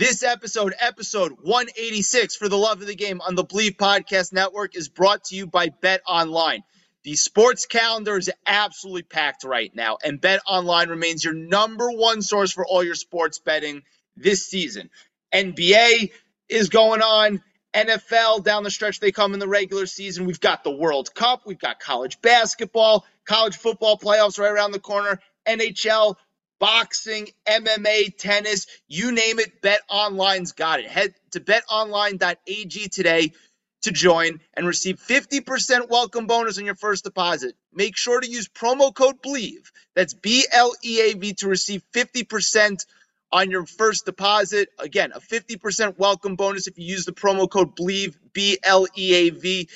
This episode, episode 186 for the love of the game on the Bleav Podcast Network, is brought to you by Bet Online. The sports calendar is absolutely packed right now, and Bet Online remains your number one source for all your sports betting this season. NBA is going on. NFL down the stretch, they come in the regular season. We've got the World Cup. We've got college basketball, college football playoffs right around the corner, NHL, boxing, MMA, tennis, you name it, Bet Online's got it. Head to betonline.ag today to join and receive 50% welcome bonus on your first deposit. Make sure to use promo code BLEAV. That's B L E A V to receive 50% on your first deposit. Again, a 50% welcome bonus if you use the promo code BLEAV, B L E A V.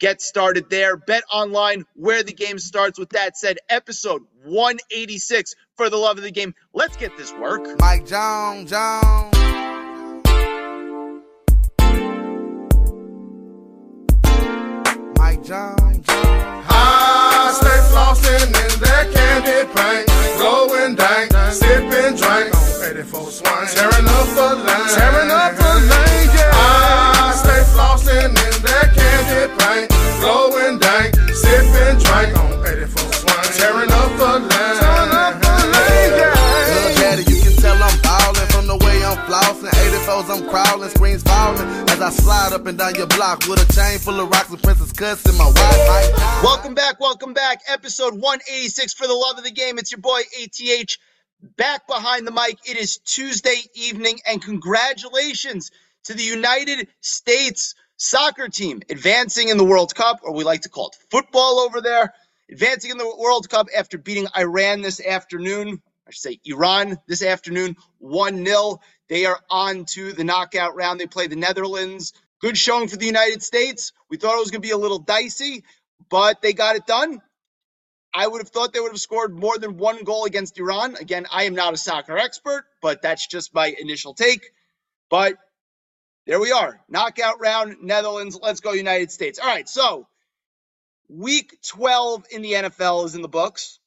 Get started there. Bet online where the game starts. With that said, episode 186 for the love of the game. Let's get this work. Mike Jones, Jones. Mike Jones, Jones. I stay flossing in that candy paint, glowing dank, sipping drink on 84 swing, tearing up a lane, tearing up a lane, yeah. I stay flossing in that candy paint, glowing dank, sipping drink on 84 swing, tearing up a lane, tearing up a lane, yeah. Little daddy, you can tell I'm the way flossing. 84s, I'm crawling, screens falling as I slide up and down your block with a chain full of rocks and princess cuts in my wife. Mike Welcome back, welcome back. Episode 186 for the love of the game. It's your boy ATH back behind the mic. It is Tuesday evening, and congratulations to the United States soccer team advancing in the World Cup, or we like to call it football over there, advancing in the World Cup after beating Iran this afternoon. I should say Iran this afternoon, 1 0. They are on to the knockout round. They play the Netherlands. Good showing for the United States. We thought it was going to be a little dicey, but they got it done. I would have thought they would have scored more than one goal against Iran. Again, I am not a soccer expert, but that's just my initial take. But there we are. Knockout round, Netherlands. Let's go, United States. All right, so week 12 in the NFL is in the books.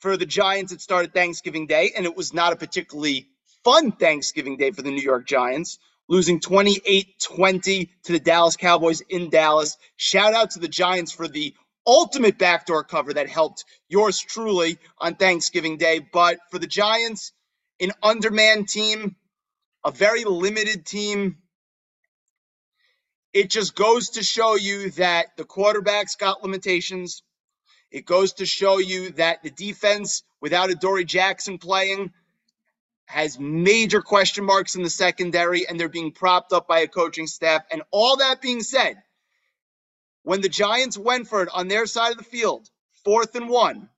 For the Giants, it started Thanksgiving Day, and it was not a particularly fun Thanksgiving Day for the New York Giants, losing 28 20 to the Dallas Cowboys in Dallas. Shout out to the Giants for the ultimate backdoor cover that helped yours truly on Thanksgiving Day. But for the Giants, an undermanned team, a very limited team, it just goes to show you that the quarterback's got limitations. It goes to show you that the defense, without Adoree' Jackson playing, has major question marks in the secondary, and they're being propped up by a coaching staff. And all that being said, when the Giants went for it on their side of the field, fourth and one,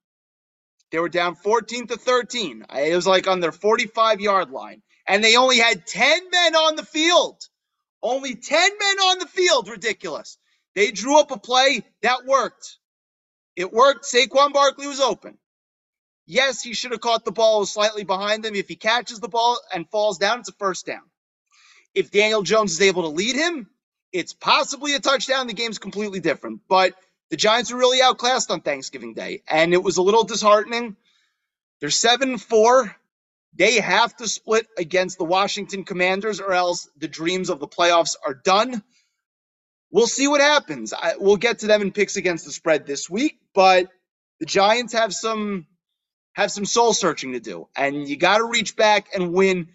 they were down 14 to 13. It was like on their 45 yard line, and they only had 10 men on the field. Only 10 men on the field. Ridiculous. They drew up a play that worked. It worked. Saquon Barkley was open. Yes, he should have caught the ball slightly behind him. If he catches the ball and falls down, it's a first down. If Daniel Jones is able to lead him, it's possibly a touchdown. The game's completely different. But the Giants were really outclassed on Thanksgiving Day, and it was a little disheartening. They're 7 4. They have to split against the Washington Commanders, or else the dreams of the playoffs are done. We'll see what happens. I, we'll get to them in picks against the spread this week, but the Giants have some have some soul searching to do, and you got to reach back and win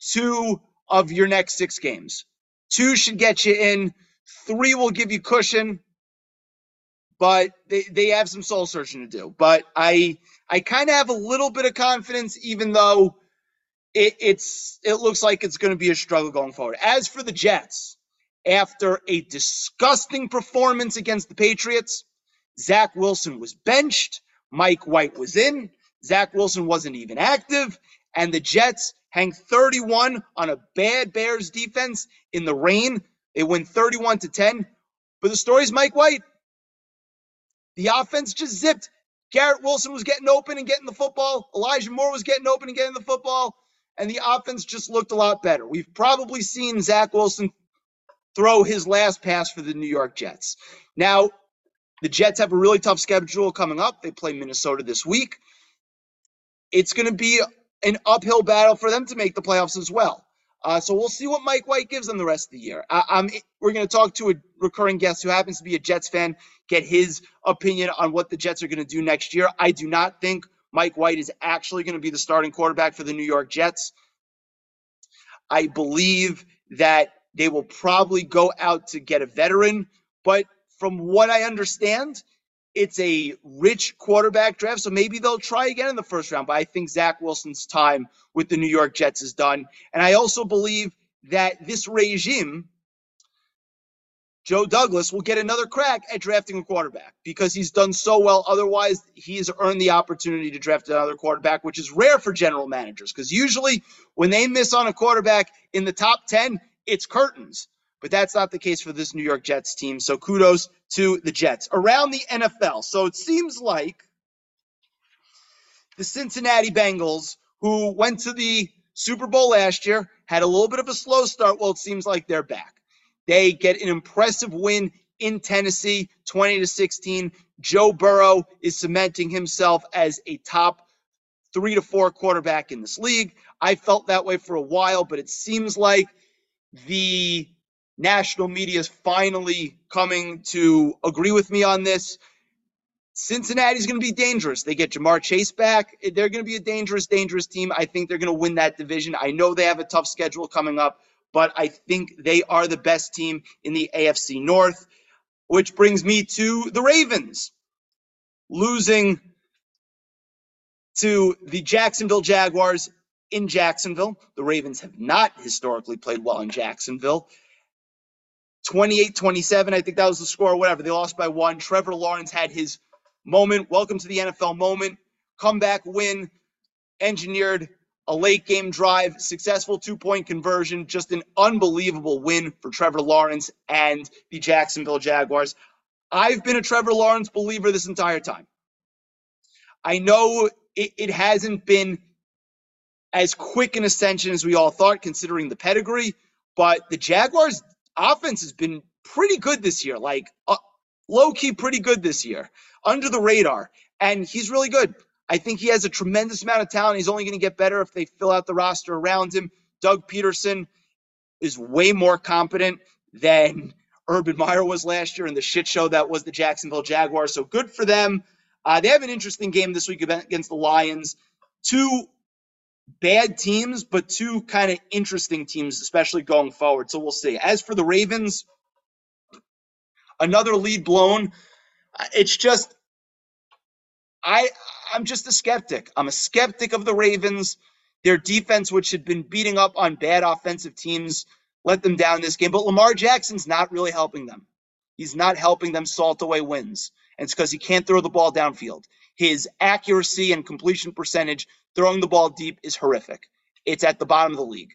two of your next six games. Two should get you in. Three will give you cushion, but they, they have some soul searching to do. But I I kind of have a little bit of confidence, even though it, it's it looks like it's going to be a struggle going forward. As for the Jets, after a disgusting performance against the Patriots, Zach Wilson was benched. Mike White was in. Zach Wilson wasn't even active. And the Jets hang 31 on a bad Bears defense in the rain. They win 31 to 10. But the story is Mike White. The offense just zipped. Garrett Wilson was getting open and getting the football. Elijah Moore was getting open and getting the football. And the offense just looked a lot better. We've probably seen Zach Wilson throw his last pass for the New York Jets. Now, the Jets have a really tough schedule coming up. They play Minnesota this week. It's going to be an uphill battle for them to make the playoffs as well. Uh, so we'll see what Mike White gives them the rest of the year. I, we're going to talk to a recurring guest who happens to be a Jets fan, get his opinion on what the Jets are going to do next year. I do not think Mike White is actually going to be the starting quarterback for the New York Jets. I believe that they will probably go out to get a veteran, but from what I understand, it's a rich quarterback draft, so maybe they'll try again in the first round. But I think Zach Wilson's time with the New York Jets is done. And I also believe that this regime, Joe Douglas, will get another crack at drafting a quarterback because he's done so well. Otherwise, he has earned the opportunity to draft another quarterback, which is rare for general managers because usually when they miss on a quarterback in the top 10, it's curtains but that's not the case for this New York Jets team. So kudos to the Jets. Around the NFL, so it seems like the Cincinnati Bengals, who went to the Super Bowl last year, had a little bit of a slow start. Well, it seems like they're back. They get an impressive win in Tennessee, 20 to 16. Joe Burrow is cementing himself as a top three to four quarterback in this league. I felt that way for a while, but it seems like the national media is finally coming to agree with me on this. Cincinnati's going to be dangerous. They get Ja'Marr Chase back. They're going to be a dangerous, dangerous team. I think they're going to win that division. I know they have a tough schedule coming up, but I think they are the best team in the AFC North, which brings me to the Ravens losing to the Jacksonville Jaguars in Jacksonville. The Ravens have not historically played well in Jacksonville. 28 27. I think that was the score, or whatever. They lost by one. Trevor Lawrence had his moment. Welcome to the NFL moment. Comeback win, engineered a late game drive, successful two point conversion. Just an unbelievable win for Trevor Lawrence and the Jacksonville Jaguars. I've been a Trevor Lawrence believer this entire time. I know it, it hasn't been as quick an ascension as we all thought, considering the pedigree, but the Jaguars offense has been pretty good this year, like uh, low key pretty good this year, under the radar. And he's really good. I think he has a tremendous amount of talent. He's only going to get better if they fill out the roster around him. Doug Pederson is way more competent than Urban Meyer was last year in the shit show that was the Jacksonville Jaguars. So good for them. Uh, they have an interesting game this week against the Lions. Two bad teams, but two kind of interesting teams, especially going forward. So we'll see. As for the Ravens, another lead blown. It's just I I'm just a skeptic. I'm a skeptic of the Ravens. Their defense, which had been beating up on bad offensive teams, let them down this game. But Lamar Jackson's not really helping them. He's not helping them salt away wins. And it's because he can't throw the ball downfield. His accuracy and completion percentage throwing the ball deep is horrific. It's at the bottom of the league.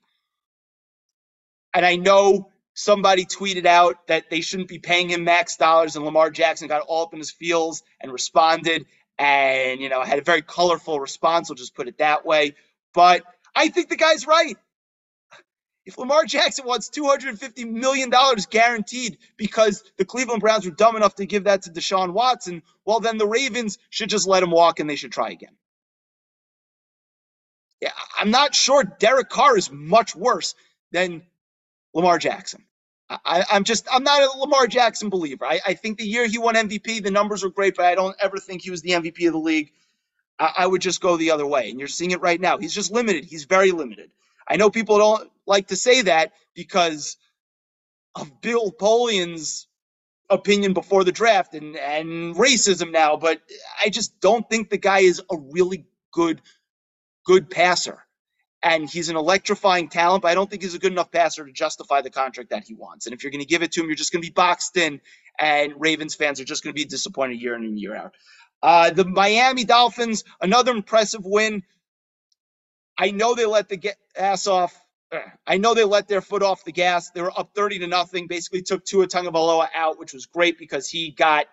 And I know somebody tweeted out that they shouldn't be paying him max dollars, and Lamar Jackson got all up in his feels and responded, and you know had a very colorful response. I'll just put it that way. But I think the guy's right. If Lamar Jackson wants $250 million guaranteed because the Cleveland Browns were dumb enough to give that to Deshaun Watson, well, then the Ravens should just let him walk and they should try again. I'm not sure Derek Carr is much worse than Lamar Jackson. I, am just I'm not a Lamar Jackson believer. I, I, think the year he won MVP, the numbers were great, but I don't ever think he was the MVP of the league. I, I would just go the other way, and you're seeing it right now. He's just limited. He's very limited. I know people don't like to say that because of Bill Polian's opinion before the draft and, and racism now, but I just don't think the guy is a really good, good passer. And he's an electrifying talent, but I don't think he's a good enough passer to justify the contract that he wants. And if you're going to give it to him, you're just going to be boxed in, and Ravens fans are just going to be disappointed year in and year out. Uh, the Miami Dolphins, another impressive win. I know they let the ass off. I know they let their foot off the gas. They were up 30 to nothing. Basically, took Tua Tagovailoa out, which was great because he got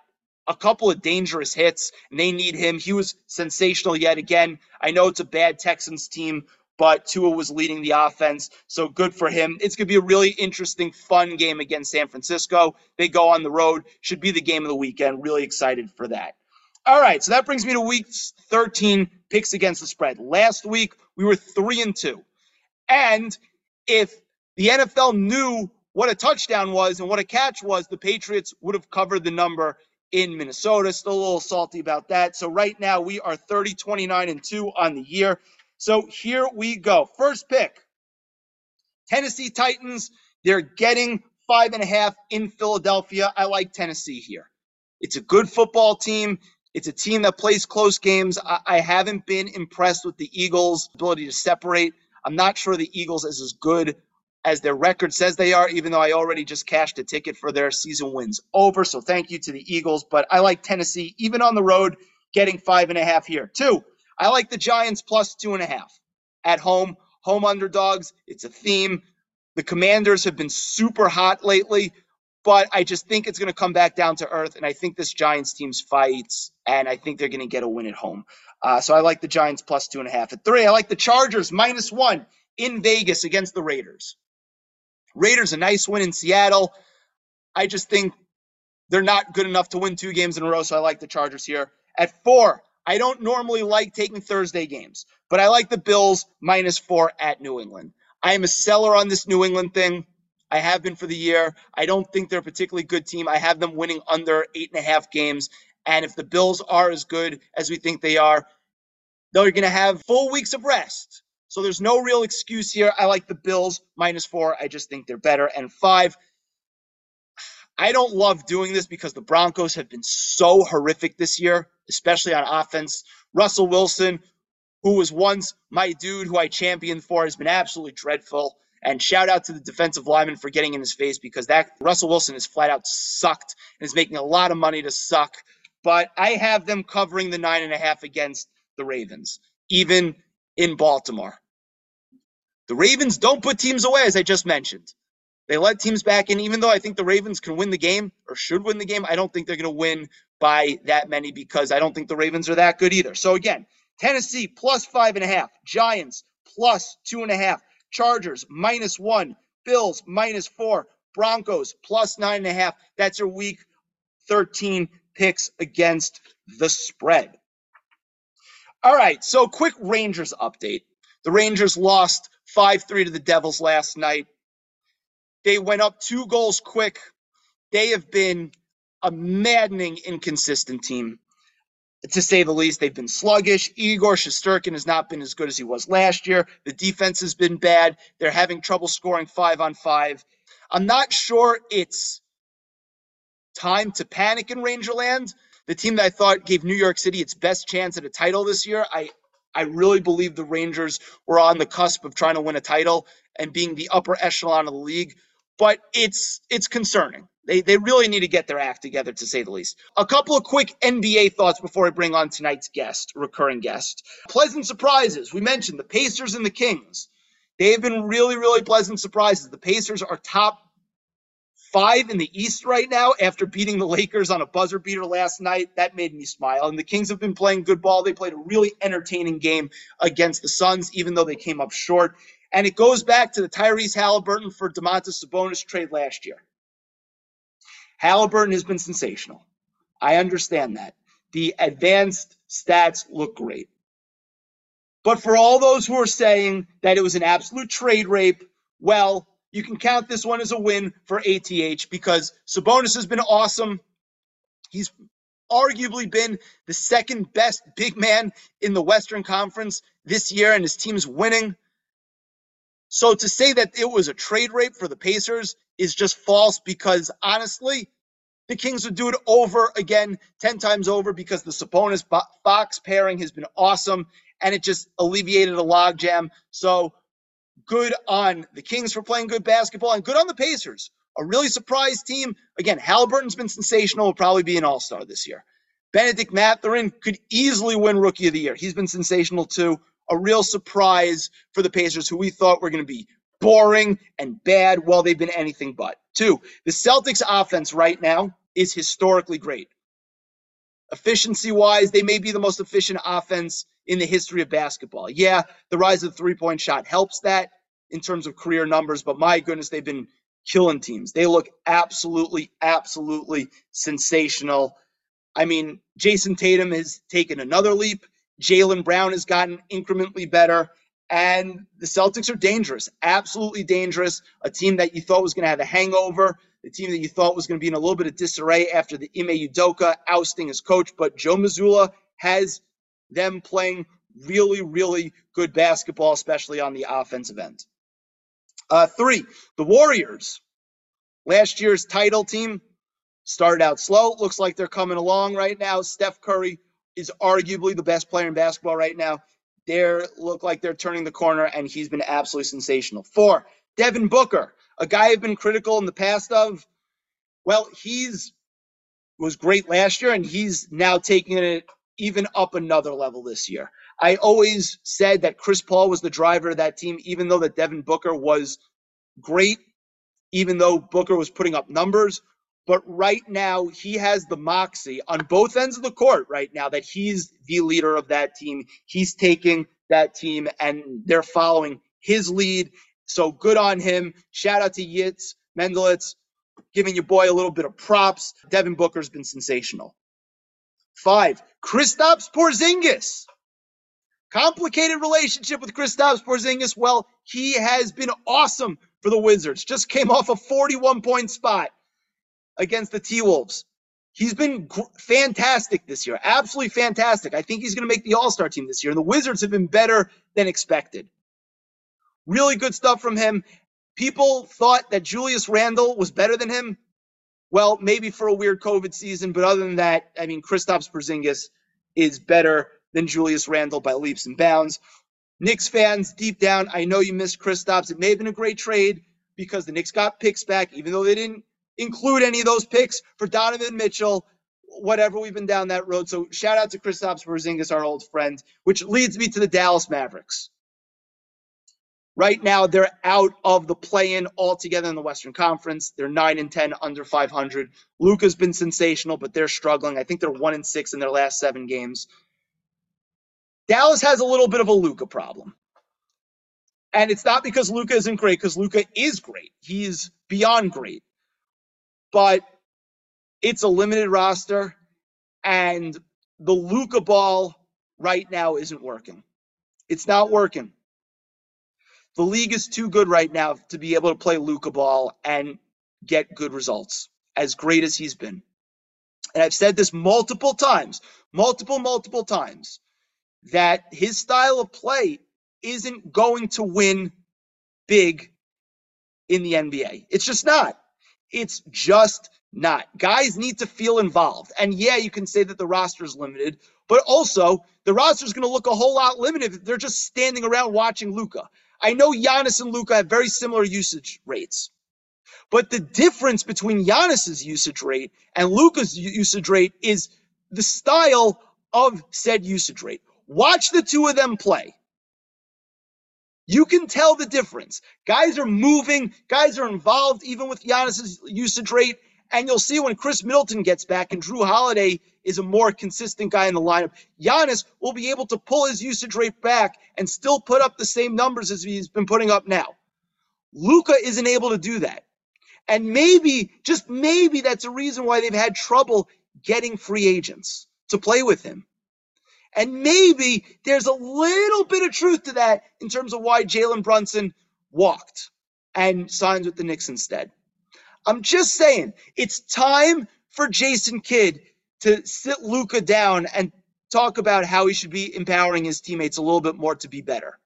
a couple of dangerous hits, and they need him. He was sensational yet again. I know it's a bad Texans team, but Tua was leading the offense, so good for him. It's going to be a really interesting, fun game against San Francisco. They go on the road. Should be the game of the weekend. Really excited for that. All right, so that brings me to week 13 picks against the spread. Last week we were three and two, and if the NFL knew what a touchdown was and what a catch was, the Patriots would have covered the number in Minnesota. Still a little salty about that. So right now we are 30, 29, and 2 on the year. So here we go. First pick Tennessee Titans. They're getting five and a half in Philadelphia. I like Tennessee here. It's a good football team. It's a team that plays close games. I, I haven't been impressed with the Eagles' ability to separate. I'm not sure the Eagles is as good as their record says they are, even though I already just cashed a ticket for their season wins over. So thank you to the Eagles. But I like Tennessee, even on the road, getting five and a half here. Two, I like the Giants plus two and a half at home. Home underdogs. It's a theme. The commanders have been super hot lately but I just think it's going to come back down to earth. And I think this Giants team's fights, and I think they're going to get a win at home. Uh, so I like the Giants plus two and a half. At three, I like the Chargers minus one in Vegas against the Raiders. Raiders, a nice win in Seattle. I just think they're not good enough to win two games in a row. So I like the Chargers here. At four, I don't normally like taking Thursday games, but I like the Bills minus four at New England. I am a seller on this New England thing. I have been for the year. I don't think they're a particularly good team. I have them winning under eight and a half games. And if the Bills are as good as we think they are, they're going to have full weeks of rest. So there's no real excuse here. I like the Bills minus four. I just think they're better. And five, I don't love doing this because the Broncos have been so horrific this year, especially on offense. Russell Wilson, who was once my dude who I championed for, has been absolutely dreadful. And shout out to the defensive lineman for getting in his face because that Russell Wilson is flat out sucked and is making a lot of money to suck. But I have them covering the nine and a half against the Ravens, even in Baltimore. The Ravens don't put teams away, as I just mentioned. They let teams back in, even though I think the Ravens can win the game or should win the game. I don't think they're going to win by that many because I don't think the Ravens are that good either. So again, Tennessee plus five and a half, Giants plus two and a half, Chargers minus one, Bills minus four, Broncos plus nine and a half. That's your week 13 picks against the spread. All right, so quick Rangers update. The Rangers lost 5 3 to the Devils last night. They went up two goals quick. They have been a maddening, inconsistent team to say the least. They've been sluggish. Igor Shesterkin has not been as good as he was last year. The defense has been bad. They're having trouble scoring five on five. I'm not sure it's time to panic in Rangerland. The team that I thought gave New York City its best chance at a title this year, I I really believe the Rangers were on the cusp of trying to win a title and being the upper echelon of the league. But it's it's concerning. They, they really need to get their act together, to say the least. A couple of quick NBA thoughts before I bring on tonight's guest, recurring guest. Pleasant surprises. We mentioned the Pacers and the Kings. They have been really, really pleasant surprises. The Pacers are top five in the East right now after beating the Lakers on a buzzer beater last night. That made me smile. And the Kings have been playing good ball. They played a really entertaining game against the Suns, even though they came up short. And it goes back to the Tyrese Halliburton for Domantas Sabonis trade last year. Halliburton has been sensational. I understand that. The advanced stats look great. But for all those who are saying that it was an absolute trade rape, well, you can count this one as a win for ATH because Sabonis has been awesome. He's arguably been the second best big man in the Western Conference this year, and his team's winning. So to say that it was a trade rape for the Pacers is just false because honestly, the Kings would do it over again, 10 times over, because the Sabonis Fox pairing has been awesome and it just alleviated a logjam. So good on the Kings for playing good basketball and good on the Pacers. A really surprised team. Again, Halliburton's been sensational, will probably be an all star this year. Benedict Mathurin could easily win Rookie of the Year. He's been sensational too. A real surprise for the Pacers, who we thought were going to be boring and bad. Well, they've been anything but. Two, the Celtics offense right now is historically great. Efficiency wise, they may be the most efficient offense in the history of basketball. Yeah, the rise of the three point shot helps that in terms of career numbers, but my goodness, they've been killing teams. They look absolutely, absolutely sensational. I mean, Jayson Tatum has taken another leap. Jaylen Brown has gotten incrementally better. And the Celtics are dangerous, absolutely dangerous. A team that you thought was going to have a hangover, the team that you thought was going to be in a little bit of disarray after the Ime Udoka ousting as coach. But Joe Mazzulla has them playing really, really good basketball, especially on the offensive end. Uh, three, the Warriors. Last year's title team started out slow. Looks like they're coming along right now. Steph Curry is arguably the best player in basketball right now. They look like they're turning the corner, and he's been absolutely sensational. Four, Devin Booker, a guy I've been critical in the past of. Well, he's was great last year, and he's now taking it even up another level this year. I always said that Chris Paul was the driver of that team, even though that Devin Booker was great, even though Booker was putting up numbers. But right now, he has the moxie on both ends of the court right now that he's the leader of that team. He's taking that team and they're following his lead. So good on him. Shout out to Yitz, Mendelitz, giving your boy a little bit of props. Devin Booker's been sensational. Five, Kristaps Porzingis. Complicated relationship with Kristaps Porzingis. Well, he has been awesome for the Wizards. Just came off a 41 point spot against the T Wolves. He's been gr- fantastic this year. Absolutely fantastic. I think he's going to make the All Star team this year. And the Wizards have been better than expected. Really good stuff from him. People thought that Julius Randle was better than him. Well, maybe for a weird COVID season, but other than that, I mean, Kristaps Porzingis is better than Julius Randle by leaps and bounds. Knicks fans, deep down, I know you missed Kristaps. It may have been a great trade because the Knicks got picks back, even though they didn't include any of those picks for Donovan Mitchell. Whatever, we've been down that road. So shout out to Kristaps Porzingis, our old friend, which leads me to the Dallas Mavericks. Right now, they're out of the play-in altogether in the Western Conference. They're nine and ten, under 500. Luka's been sensational, but they're struggling. I think they're one and six in their last seven games. Dallas has a little bit of a Luka problem. And it's not because Luka isn't great, because Luka is great. He's beyond great. But it's a limited roster, and the Luka ball right now isn't working. It's not working. The league is too good right now to be able to play Luka ball and get good results, as great as he's been. And I've said this multiple times, multiple, multiple times that his style of play isn't going to win big in the NBA. It's just not. It's just not. Guys need to feel involved. And yeah, you can say that the roster is limited, but also the roster is going to look a whole lot limited if they're just standing around watching Luka. I know Giannis and Luka have very similar usage rates. But the difference between Giannis's usage rate and Luka's usage rate is the style of said usage rate. Watch the two of them play. You can tell the difference. Guys are moving, guys are involved, even with Giannis's usage rate. And you'll see when Khris Middleton gets back and Jrue Holiday is a more consistent guy in the lineup, Giannis will be able to pull his usage rate back and still put up the same numbers as he's been putting up now. Luka isn't able to do that. And maybe, just maybe, that's a reason why they've had trouble getting free agents to play with him. And maybe there's a little bit of truth to that in terms of why Jalen Brunson walked and signs with the Knicks instead. I'm just saying, it's time for Jason Kidd to sit Luka down and talk about how he should be empowering his teammates a little bit more to be better.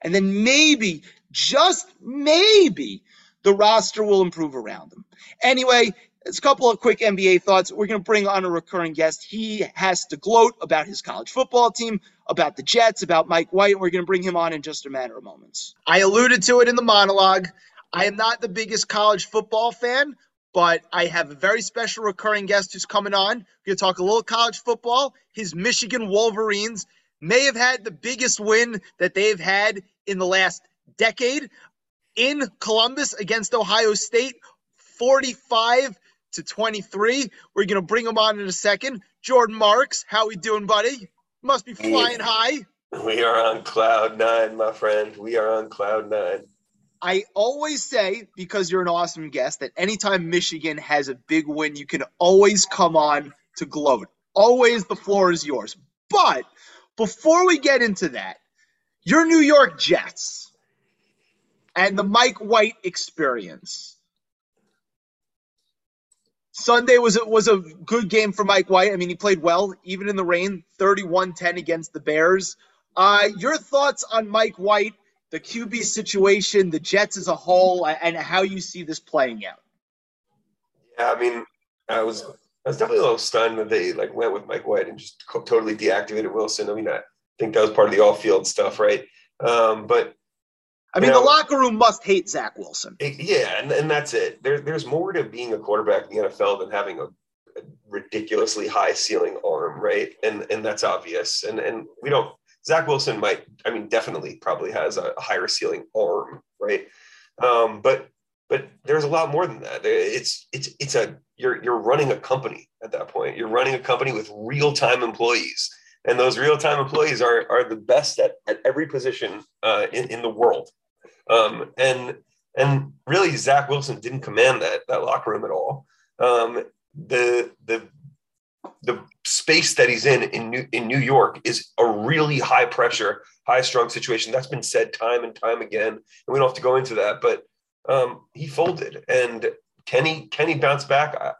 And then maybe, just maybe the roster will improve around him. Anyway, it's a couple of quick NBA thoughts. We're going to bring on a recurring guest. He has to gloat about his college football team, about the Jets, about Mike White. We're going to bring him on in just a matter of moments. I alluded to it in the monologue. I am not the biggest college football fan, but I have a very special recurring guest who's coming on. We're going to talk a little college football. His Michigan Wolverines may have had the biggest win that they've had in the last decade in Columbus against Ohio State, 45 to 23. We're going to bring him on in a second. Jordan Marks, how we doing, buddy? Must be flying high. We are on cloud nine, my friend. We are on cloud nine. I always say, because you're an awesome guest, that anytime Michigan has a big win, you can always come on to gloat. Always the floor is yours. But before we get into that, your New York Jets and the Mike White experience. Sunday was a, was a good game for Mike White. I mean, he played well, even in the rain, 31 10 against the Bears. Uh, your thoughts on Mike White, the QB situation, the Jets as a whole, and how you see this playing out? Yeah, I mean, I was I was definitely a little stunned that they like went with Mike White and just totally deactivated Wilson. I mean, I think that was part of the all field stuff, right? Um, but I mean, know, the locker room must hate Zach Wilson. It, yeah, and, and that's it. There, there's more to being a quarterback in the NFL than having a, a, ridiculously high ceiling arm, right? And and that's obvious. And and we don't. Zach Wilson might, I mean, definitely probably has a higher ceiling arm, right? Um, but but there's a lot more than that. It's it's it's a you're you're running a company at that point. You're running a company with real time employees, and those real time employees are are the best at, at every position uh, in in the world. Um, and and really, Zach Wilson didn't command that that locker room at all. Um, the the the space that he's in in New, in New York is a really high pressure, high strung situation. That's been said time and time again, and we don't have to go into that. But um, he folded, and Kenny Kenny bounced back. I,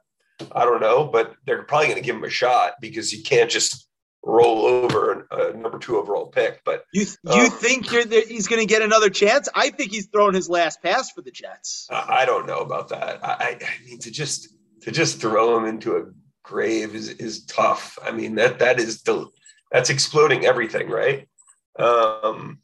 I don't know, but they're probably going to give him a shot because you can't just roll over a number two overall pick. But you you um, think he's going to get another chance? I think he's thrown his last pass for the Jets. I don't know about that. I, I mean to just to just throw him into a grave is is tough. I mean that that is the that's exploding everything, right? Um,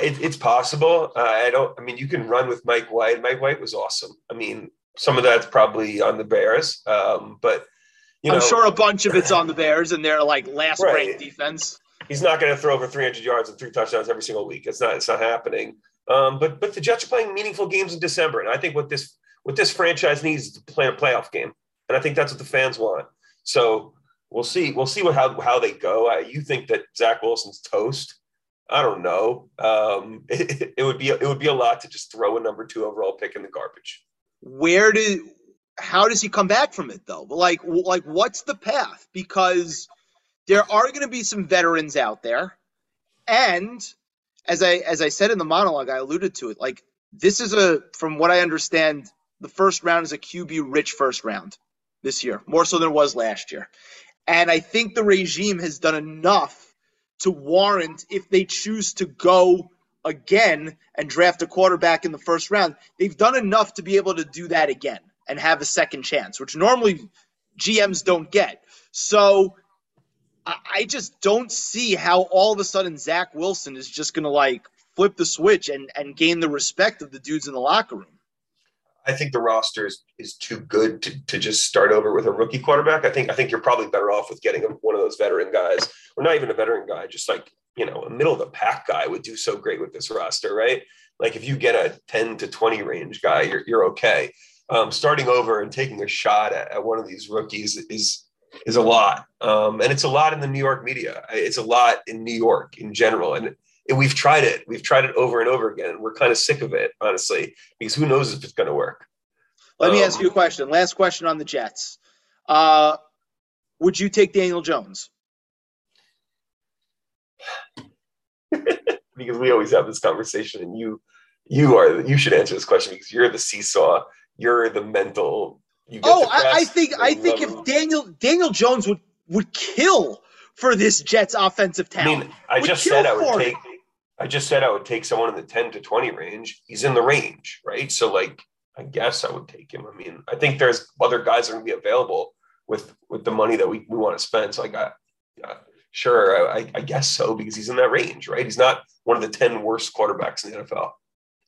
it, it's possible. Uh, I don't. I mean, you can run with Mike White. Mike White was awesome. I mean, some of that's probably on the Bears, um, but you I'm sure a bunch of it's on the Bears and their like last right. ranked defense. He's not going to throw over 300 yards and three touchdowns every single week. It's not. It's not happening. Um, but but the Jets are playing meaningful games in December, and I think what this what this franchise needs is to play a playoff game, and I think that's what the fans want. So we'll see. We'll see what how how they go. I, you think that Zach Wilson's toast? I don't know. Um, it, it would be it would be a lot to just throw a number two overall pick in the garbage. Where do how does he come back from it though? Like like what's the path? Because there are going to be some veterans out there, and as I as I said in the monologue, I alluded to it. Like this is a from what I understand, the first round is a QB rich first round this year, more so than it was last year. And I think the regime has done enough to warrant if they choose to go again and draft a quarterback in the first round, they've done enough to be able to do that again and have a second chance, which normally GMs don't get. So I just don't see how all of a sudden Zach Wilson is just going to like flip the switch and, and gain the respect of the dudes in the locker room. I think the roster is, is too good to, to just start over with a rookie quarterback. I think I think you're probably better off with getting one of those veteran guys, or not even a veteran guy, just like you know a middle of the pack guy would do so great with this roster, right? Like if you get a 10 to 20 range guy, you're you're okay um, starting over and taking a shot at, at, one of these rookies is is a lot, um, and it's a lot in the New York media. It's a lot in New York in general, and, and we've tried it. We've tried it over and over again. We're kind of sick of it, honestly, because who knows if it's going to work. Let um, me ask you a question. Last question on the Jets. Uh, would you take Daniel Jones? because we always have this conversation, and you you are you should answer this question because you're the seesaw you're the mental. You oh, I, I, think I think if Daniel Daniel Jones would would kill for this Jets offensive talent. I mean, I just said I would take. I just said I would take someone in the 10 to 20 range. He's in the range, right? So like I guess I would take him. I mean, I think there's other guys that are gonna be available with with the money that we, we want to spend. So I got uh, sure, I, I guess so because he's in that range, right? He's not one of the 10 worst quarterbacks in the NFL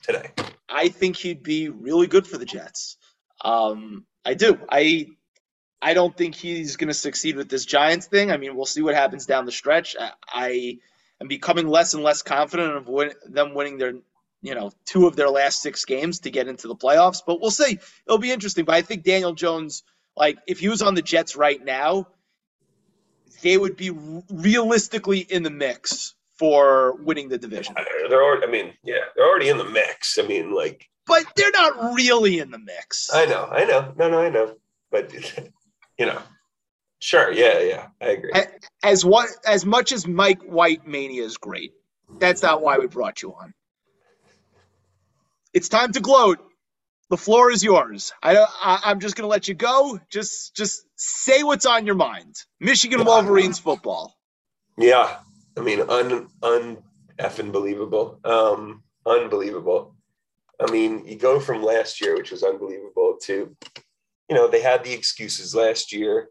today. I think he'd be really good for the Jets. Um, I do. I I don't think he's going to succeed with this Giants thing. I mean, we'll see what happens down the stretch. I, I am becoming less and less confident of win, them winning their, you know, two of their last six games to get into the playoffs. But we'll see. It'll be interesting. But I think Daniel Jones, like, if he was on the Jets right now, they would be realistically in the mix for winning the division. They're already, I mean, yeah, they're already in the mix. I mean, like, but they're not really in the mix. I know, I know, no, no, I know, but you know, sure, yeah, yeah, I agree. As what, as much as Mike White mania is great, that's not why we brought you on. It's time to gloat. The floor is yours. I, I am just gonna let you go. Just just say what's on your mind. Michigan Wolverines football. Yeah, I mean, un un effing believable. Um, unbelievable. I mean, you go from last year, which was unbelievable, to you know they had the excuses last year.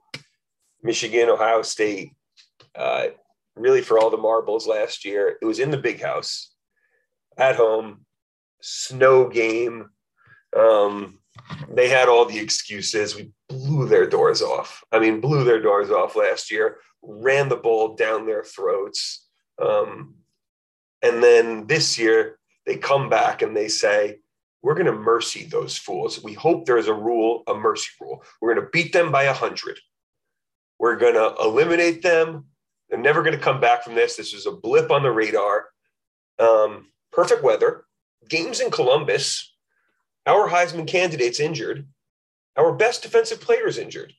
Michigan, Ohio State, uh, really for all the marbles last year. It was in the big house, at home, snow game. Um, they had all the excuses. We blew their doors off. I mean, blew their doors off last year, ran the ball down their throats. Um, and then this year, they come back and they say, we're going to mercy those fools. We hope there's a rule, a mercy rule. We're going to beat them by 100. We're going to eliminate them. They're never going to come back from this. This is a blip on the radar. Um, perfect weather, games in Columbus, our Heisman candidate's injured. Our best defensive player is injured.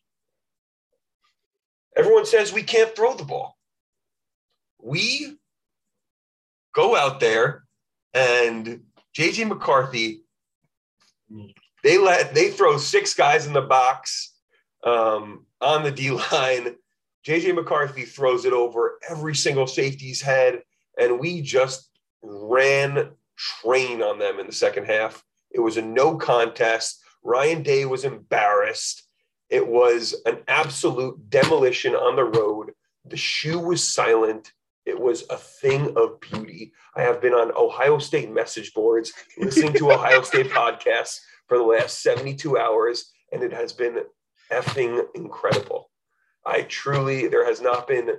Everyone says we can't throw the ball. We go out there and JJ McCarthy, they let they throw six guys in the box um, on the D line. JJ McCarthy throws it over every single safety's head, and we just ran train on them in the second half. It was a no contest. Ryan Day was embarrassed. It was an absolute demolition on the road. The shoe was silent. It was a thing of beauty. I have been on Ohio State message boards listening to Ohio State podcasts for the last 72 hours, and it has been effing incredible. I truly, there has not been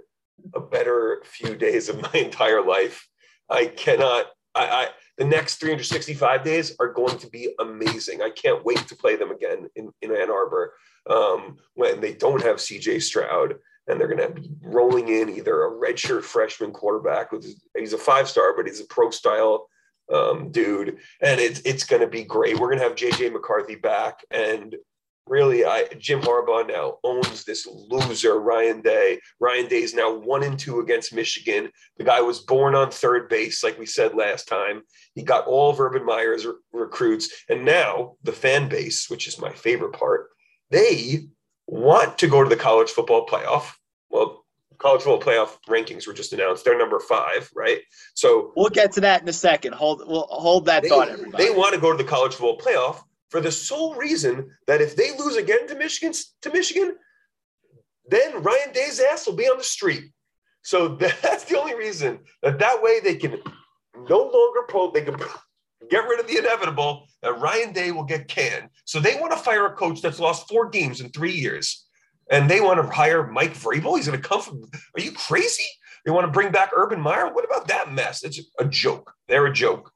a better few days of my entire life. I cannot, I, I the next 365 days are going to be amazing. I can't wait to play them again in, in Ann Arbor um, when they don't have CJ Stroud and they're going to be rolling in either a redshirt freshman quarterback with he's a five star, but he's a pro style um, dude, and it's it's going to be great. We're going to have JJ McCarthy back, and really, I Jim Harbaugh now owns this loser Ryan Day. Ryan Day is now one and two against Michigan. The guy was born on third base, like we said last time. He got all of Urban Meyer's re- recruits, and now the fan base, which is my favorite part, they want to go to the college football playoff. Well, college football playoff rankings were just announced. They're number five, right? So we'll get to that in a second. Hold, we'll hold that they, thought, everybody. They want to go to the college football playoff for the sole reason that if they lose again to Michigan, to Michigan, then Ryan Day's ass will be on the street. So that's the only reason that that way they can no longer pull. They can get rid of the inevitable that Ryan Day will get canned. So they want to fire a coach that's lost four games in three years. And they want to hire Mike Vrabel. He's going to come from, are you crazy? They want to bring back Urban Meyer. What about that mess? It's a joke. They're a joke.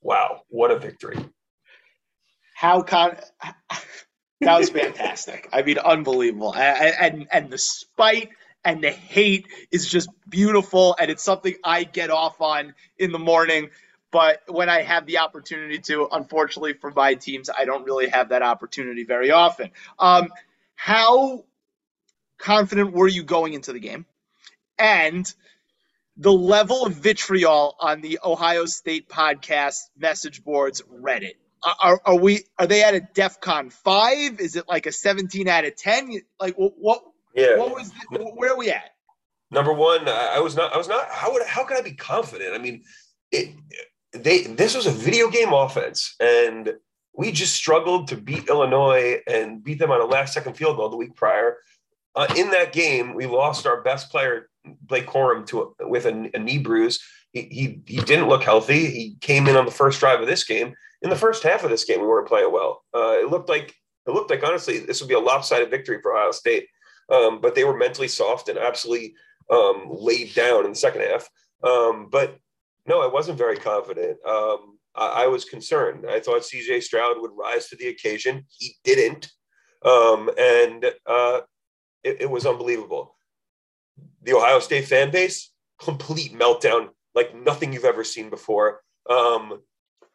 Wow. What a victory. How con that was fantastic. I mean, unbelievable. And, and, the spite and the hate is just beautiful. And it's something I get off on in the morning but when I have the opportunity to, unfortunately for my teams, I don't really have that opportunity very often. Um, how confident were you going into the game? And the level of vitriol on the Ohio State podcast message boards Reddit. Are, are we are they at a DEFCON five? Is it like a seventeen out of ten? Like what? Yeah. What was where are we at? Number one, I was not. I was not. How would? How could I be confident? I mean, it, they this was a video game offense, and we just struggled to beat Illinois and beat them on a last second field goal the week prior. Uh, in that game, we lost our best player, Blake Corum, to a, with a, a knee bruise. He, he, he didn't look healthy. He came in on the first drive of this game. In the first half of this game, we weren't playing well. Uh, it looked like it looked like honestly this would be a lopsided victory for Ohio State, um, but they were mentally soft and absolutely um, laid down in the second half. Um, but no, I wasn't very confident. Um, I, I, was concerned. I thought CJ Stroud would rise to the occasion. He didn't, um, and uh, it, it was unbelievable. The Ohio State fan base, complete meltdown, like nothing you've ever seen before. Um,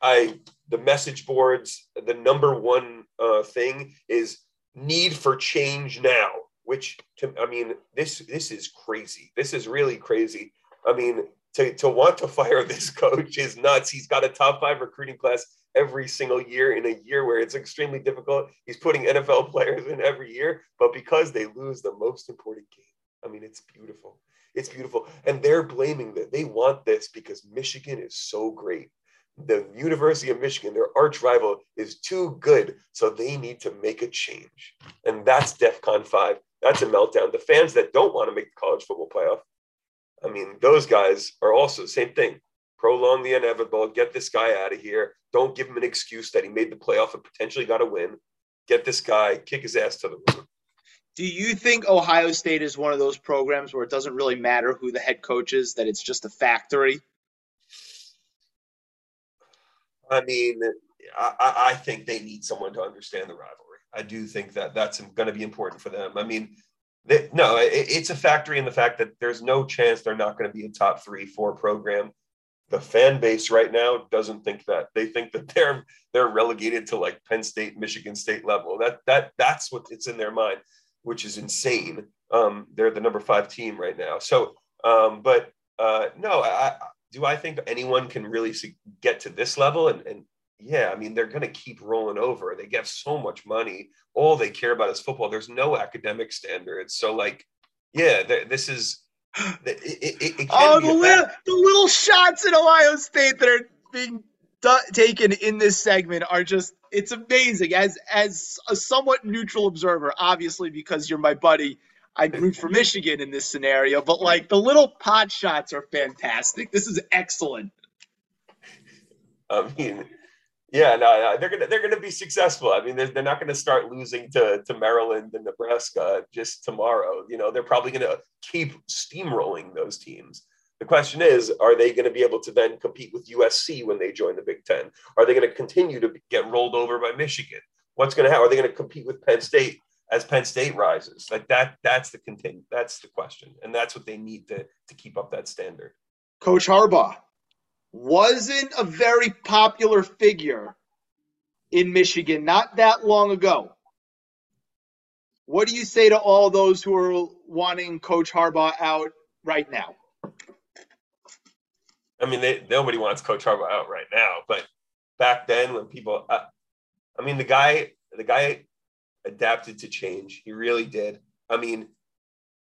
I the message boards, the number one uh, thing is need for change now. Which to, I mean, this this is crazy. This is really crazy. I mean, to, to want to fire this coach is nuts. He's got a top five recruiting class every single year in a year where it's extremely difficult. He's putting NFL players in every year, but because they lose the most important game, I mean, it's beautiful. It's beautiful. And they're blaming that. They want this because Michigan is so great. The University of Michigan, their arch rival, is too good. So they need to make a change. And that's DEF CON 5. That's a meltdown. The fans that don't want to make the college football playoff, I mean, those guys are also the same thing. Prolong the inevitable, get this guy out of here. Don't give him an excuse that he made the playoff and potentially got a win. Get this guy, kick his ass to the room. Do you think Ohio State is one of those programs where it doesn't really matter who the head coach is, that it's just a factory? I mean, I, I think they need someone to understand the rivalry. I do think that that's going to be important for them. I mean, they, no, it, it's a factory in the fact that there's no chance they're not going to be a top three, four program. The fan base right now doesn't think that. They think that they're they're relegated to like Penn State, Michigan State level. That that that's what it's in their mind, which is insane. Um, they're the number five team right now. So, um, but uh, no, I, do I think anyone can really get to this level and, and yeah, I mean, they're going to keep rolling over. They get so much money. All they care about is football. There's no academic standards. So, like, yeah, this is. It, it, it oh, the little, the little shots in Ohio State that are being taken in this segment are just it's amazing as as a somewhat neutral observer obviously because you're my buddy i root for michigan in this scenario but like the little pot shots are fantastic this is excellent i mean yeah, no, no, they're gonna they're gonna be successful. I mean, they're, they're not gonna start losing to to Maryland and Nebraska just tomorrow. You know, they're probably gonna keep steamrolling those teams. The question is, are they going to be able to then compete with USC when they join the Big Ten? Are they going to continue to get rolled over by Michigan? What's going to happen? Are they going to compete with Penn State as Penn State rises? Like that. That's the continue. That's the question, and that's what they need to to keep up that standard. Coach Harbaugh, wasn't a very popular figure in Michigan not that long ago. What do you say to all those who are wanting Coach Harbaugh out right now? I mean, they, nobody wants Coach Harbaugh out right now, but back then when people, uh, I mean, the guy, the guy adapted to change. He really did. I mean,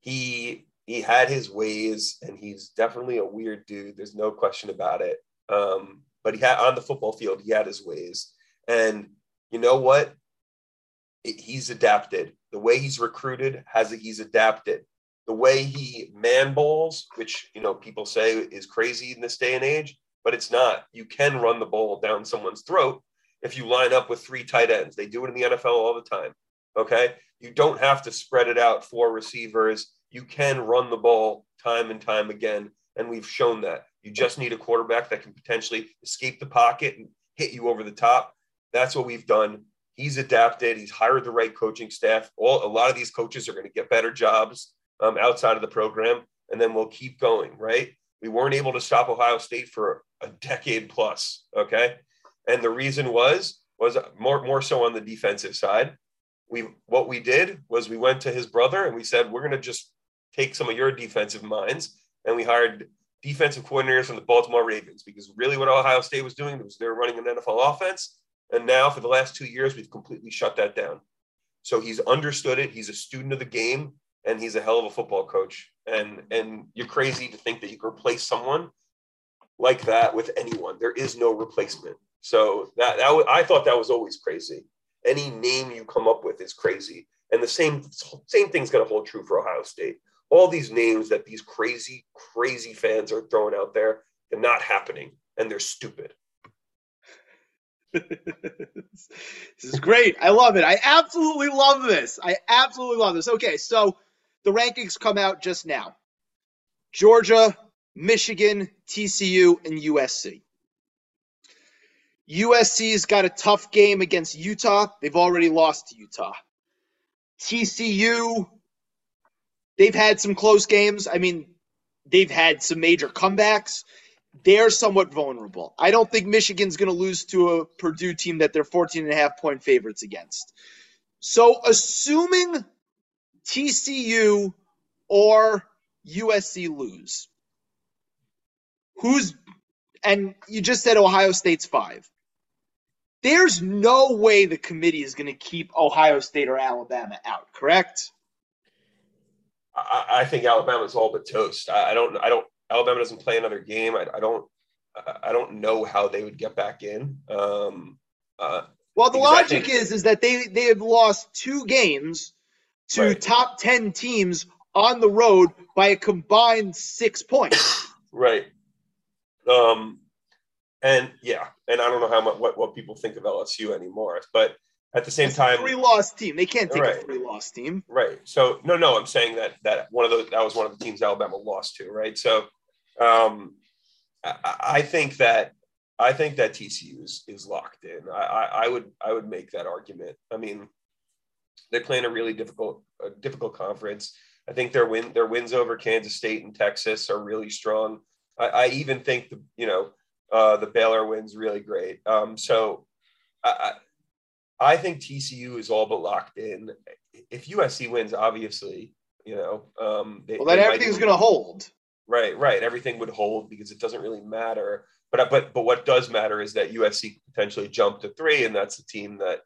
he he had his ways and he's definitely a weird dude. There's no question about it. Um, but he had on the football field, he had his ways. And you know what? It, he's adapted. The way he's recruited has he's adapted. The way he man bowls, which you know people say is crazy in this day and age, but it's not. You can run the ball down someone's throat if you line up with three tight ends. They do it in the NFL all the time. Okay. You don't have to spread it out for receivers you can run the ball time and time again. And we've shown that. You just need a quarterback that can potentially escape the pocket and hit you over the top. That's what we've done. He's adapted. He's hired the right coaching staff. All a lot of these coaches are going to get better jobs um, outside of the program, and then we'll keep going. Right? We weren't able to stop Ohio State for a decade plus. Okay, and the reason was was more more so on the defensive side. We what we did was we went to his brother and we said we're going to just take some of your defensive minds. And we hired defensive coordinators from the Baltimore Ravens because really what Ohio State was doing was they were running an NFL offense. And now for the last two years, we've completely shut that down. So he's understood it. He's a student of the game and he's a hell of a football coach. And and you're crazy to think that you can replace someone like that with anyone. There is no replacement. So that that was, I thought that was always crazy. Any name you come up with is crazy, and the same same thing's going to hold true for Ohio State. All these names that these crazy crazy fans are throwing out there, they're not happening, and they're stupid. this is great. I love it. I absolutely love this. I absolutely love this. Okay, so the rankings come out just now. Georgia, Michigan, TCU, and USC. USC's got a tough game against Utah. They've already lost to Utah. TCU, they've had some close games. I mean, they've had some major comebacks. They're somewhat vulnerable. I don't think Michigan's going to lose to a Purdue team that they're 14 and a half point favorites against. So, assuming TCU or USC lose, who's and you just said Ohio State's five. There's no way the committee is going to keep Ohio State or Alabama out, correct? I, I think Alabama's all but toast. I, I, don't. I don't. Alabama doesn't play another game. I, I don't. I don't know how they would get back in. Um, uh, well, the logic think, is is that they they have lost two games to right. top ten teams on the road by a combined six points. right. Um, and yeah, and I don't know how much what, what people think of LSU anymore, but at the same it's time, three loss team. They can't take right. a three loss team. Right. So no, no, I'm saying that that one of those that was one of the teams Alabama lost to. Right. So um, I, I think that I think that TCU is, is locked in. I, I, I would I would make that argument. I mean, they play in a really difficult a difficult conference. I think their win their wins over Kansas State and Texas are really strong. I, I even think the you know uh, the Baylor wins really great. Um, so I, I think TCU is all but locked in. If USC wins, obviously, you know, um, they, well, then everything's going to hold. Right, right. Everything would hold because it doesn't really matter. But but but what does matter is that USC potentially jump to three, and that's the team that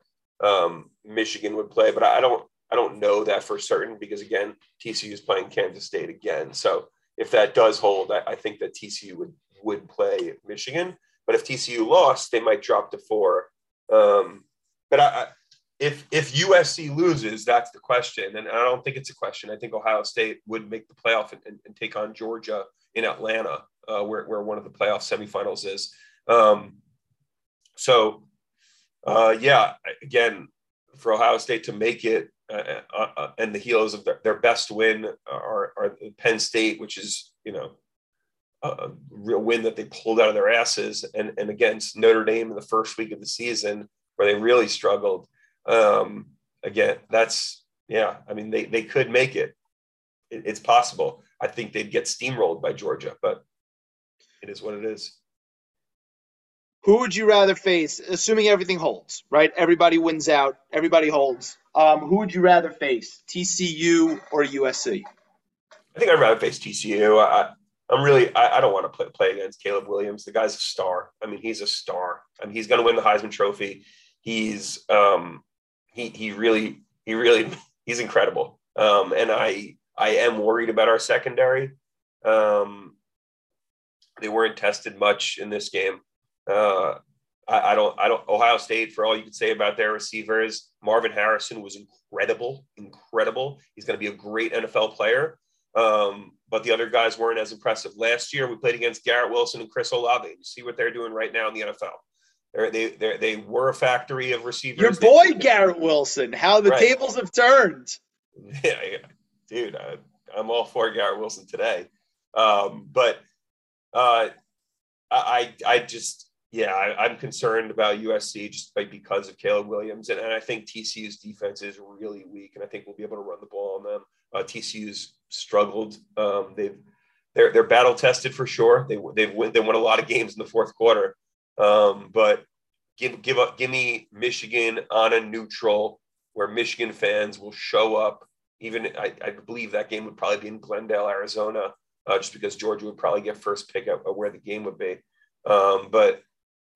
um, Michigan would play. But I don't I don't know that for certain because again, TCU is playing Kansas State again. So if that does hold, I, I think that TCU would would play Michigan. But if TCU lost, they might drop to four. Um, but I, if if USC loses, that's the question, and I don't think it's a question. I think Ohio State would make the playoff and, and, and take on Georgia in Atlanta, uh, where where one of the playoff semifinals is. Um, so, uh, yeah, again, for Ohio State to make it, uh, uh, uh and the heels of their, their best win are, are Penn State, which is you know a real win that they pulled out of their asses, and, and against Notre Dame in the first week of the season where they really struggled. Um, again, that's yeah. I mean, they they could make it. it. It's possible. I think they'd get steamrolled by Georgia, but it is what it is. Who would you rather face, assuming everything holds, right? Everybody wins out, everybody holds. Um, who would you rather face, TCU or USC? I think I'd rather face TCU. I, I'm really I, I don't want to play, play against Caleb Williams. The guy's a star. I mean, he's a star. I mean, he's going to win the Heisman Trophy. He's um he he really he really he's incredible. Um, and I I am worried about our secondary. Um, they weren't tested much in this game. Uh, I, I, don't I don't Ohio State for all you can say about their receivers. Marvin Harrison was incredible, incredible. He's going to be a great NFL player. Um, but the other guys weren't as impressive. Last year, we played against Garrett Wilson and Chris Olave. You see what they're doing right now in the NFL. They're, they they they were a factory of receivers. Your boy they, Garrett Wilson. How the right. tables have turned. Yeah, yeah. dude, I, am all for Garrett Wilson today. Um, but uh, I I just yeah, I, am concerned about USC just by, because of Caleb Williams, and, and I think TCU's defense is really weak, and I think we'll be able to run the ball on them. Uh, TCU's struggled. Um, they've they're they're battle tested for sure. They they've won, they won a lot of games in the fourth quarter, um, but give give up give me Michigan on a neutral where Michigan fans will show up. Even I, I believe that game would probably be in Glendale, Arizona, uh, just because Georgia would probably get first pick of where the game would be. Um, but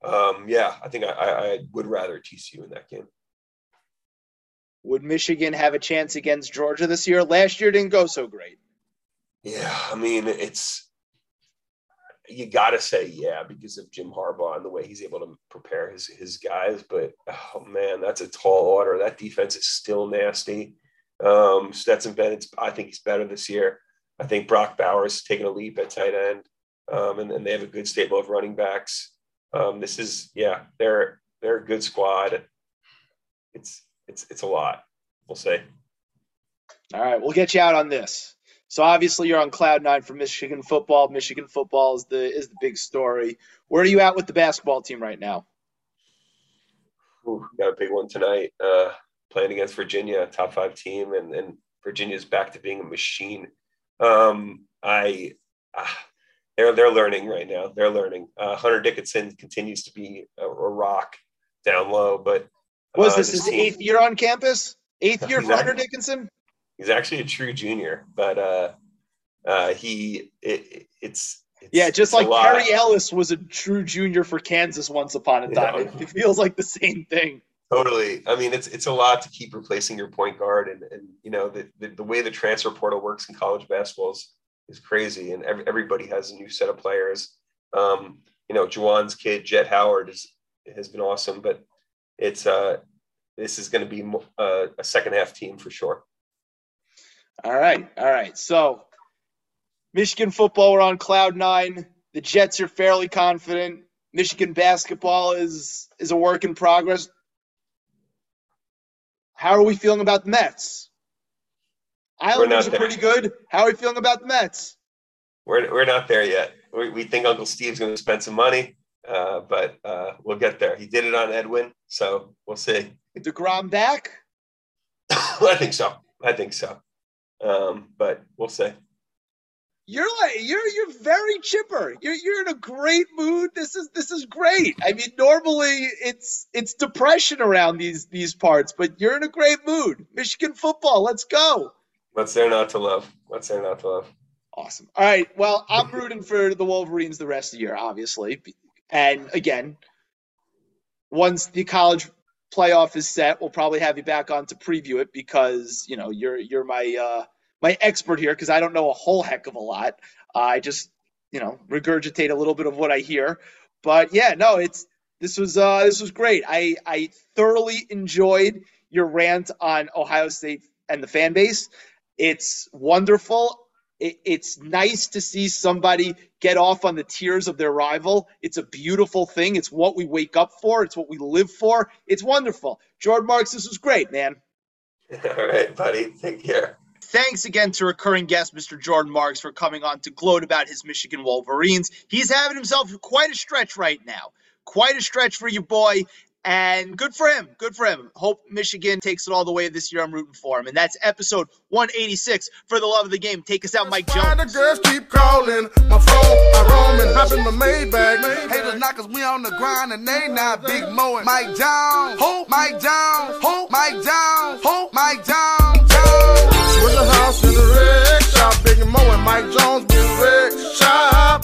um, yeah, I think I, I would rather TCU in that game. Would Michigan have a chance against Georgia this year? Last year didn't go so great. Yeah, I mean it's you got to say yeah because of Jim Harbaugh and the way he's able to prepare his his guys. But oh man, that's a tall order. That defense is still nasty. Um, Stetson Bennett, I think he's better this year. I think Brock Bowers taking a leap at tight end, um, and, and they have a good stable of running backs. Um, this is yeah, they're they're a good squad. It's it's it's a lot. We'll say. All right, we'll get you out on this. So obviously you're on cloud nine for Michigan football. Michigan football is the is the big story. Where are you at with the basketball team right now? Ooh, got a big one tonight. Uh, playing against Virginia, top five team, and and Virginia's back to being a machine. Um, I uh, they're they're learning right now. They're learning. Uh, Hunter Dickinson continues to be a, a rock down low, but was uh, this his eighth year on campus? Eighth year for Hunter Dickinson? He's actually a true junior, but uh, uh, he it, it's, it's, yeah, just like Perry Ellis was a true junior for Kansas once upon a time. it, it feels like the same thing. Totally. I mean, it's it's a lot to keep replacing your point guard, and and you know the the, the way the transfer portal works in college basketball is, is crazy, and every, everybody has a new set of players. Um, you know, Juwan's kid Jett Howard is has been awesome, but it's uh this is going to be uh, a second half team for sure. All right, all right. So Michigan football, we're on cloud nine. The Jets are fairly confident. Michigan basketball is is a work in progress. How are we feeling about the Mets? Islanders are pretty good. How are we feeling about the Mets? We're, we're not there yet. We, we think Uncle Steve's going to spend some money, uh, but uh, we'll get there. He did it on Edwin, so we'll see. DeGrom back? I think so. I think so. Um, but we'll see. You're like you're you're very chipper. You're you're in a great mood. This is this is great. I mean, normally it's it's depression around these these parts, but you're in a great mood. Michigan football, let's go. What's there not to love? What's there not to love? Awesome. All right. Well, I'm rooting for the Wolverines the rest of the year, obviously. And again, once the college playoff is set, we'll probably have you back on to preview it because you know you're you're my uh, my expert here because I don't know a whole heck of a lot. Uh, I just you know regurgitate a little bit of what I hear. But yeah, no, it's this was uh, this was great. I I thoroughly enjoyed your rant on Ohio State and the fan base. It's wonderful it, it's nice to see somebody get off on the tears of their rival. It's a beautiful thing. It's what we wake up for. It's what we live for. It's wonderful. Jordan Marks, this was great, man. All right, buddy. Take care. Thanks again to recurring guest Mr. Jordan Marks for coming on to gloat about his Michigan Wolverines. He's having himself quite a stretch right now. Quite a stretch for you, boy. And good for him. Good for him. Hope Michigan takes it all the way this year. I'm rooting for him. And that's episode 186 for the love of the game. Take us out, Mike Jones. The girls keep calling. My phone, I roam and hop in my Maybach. Haters knock us, we on the grind and they not big mowing. Mike Jones, hope, Mike Jones, hope, Mike Jones, hope, Mike Jones, Jones. Switch the house in the red shop, big mowing. Mike Jones, big red shop.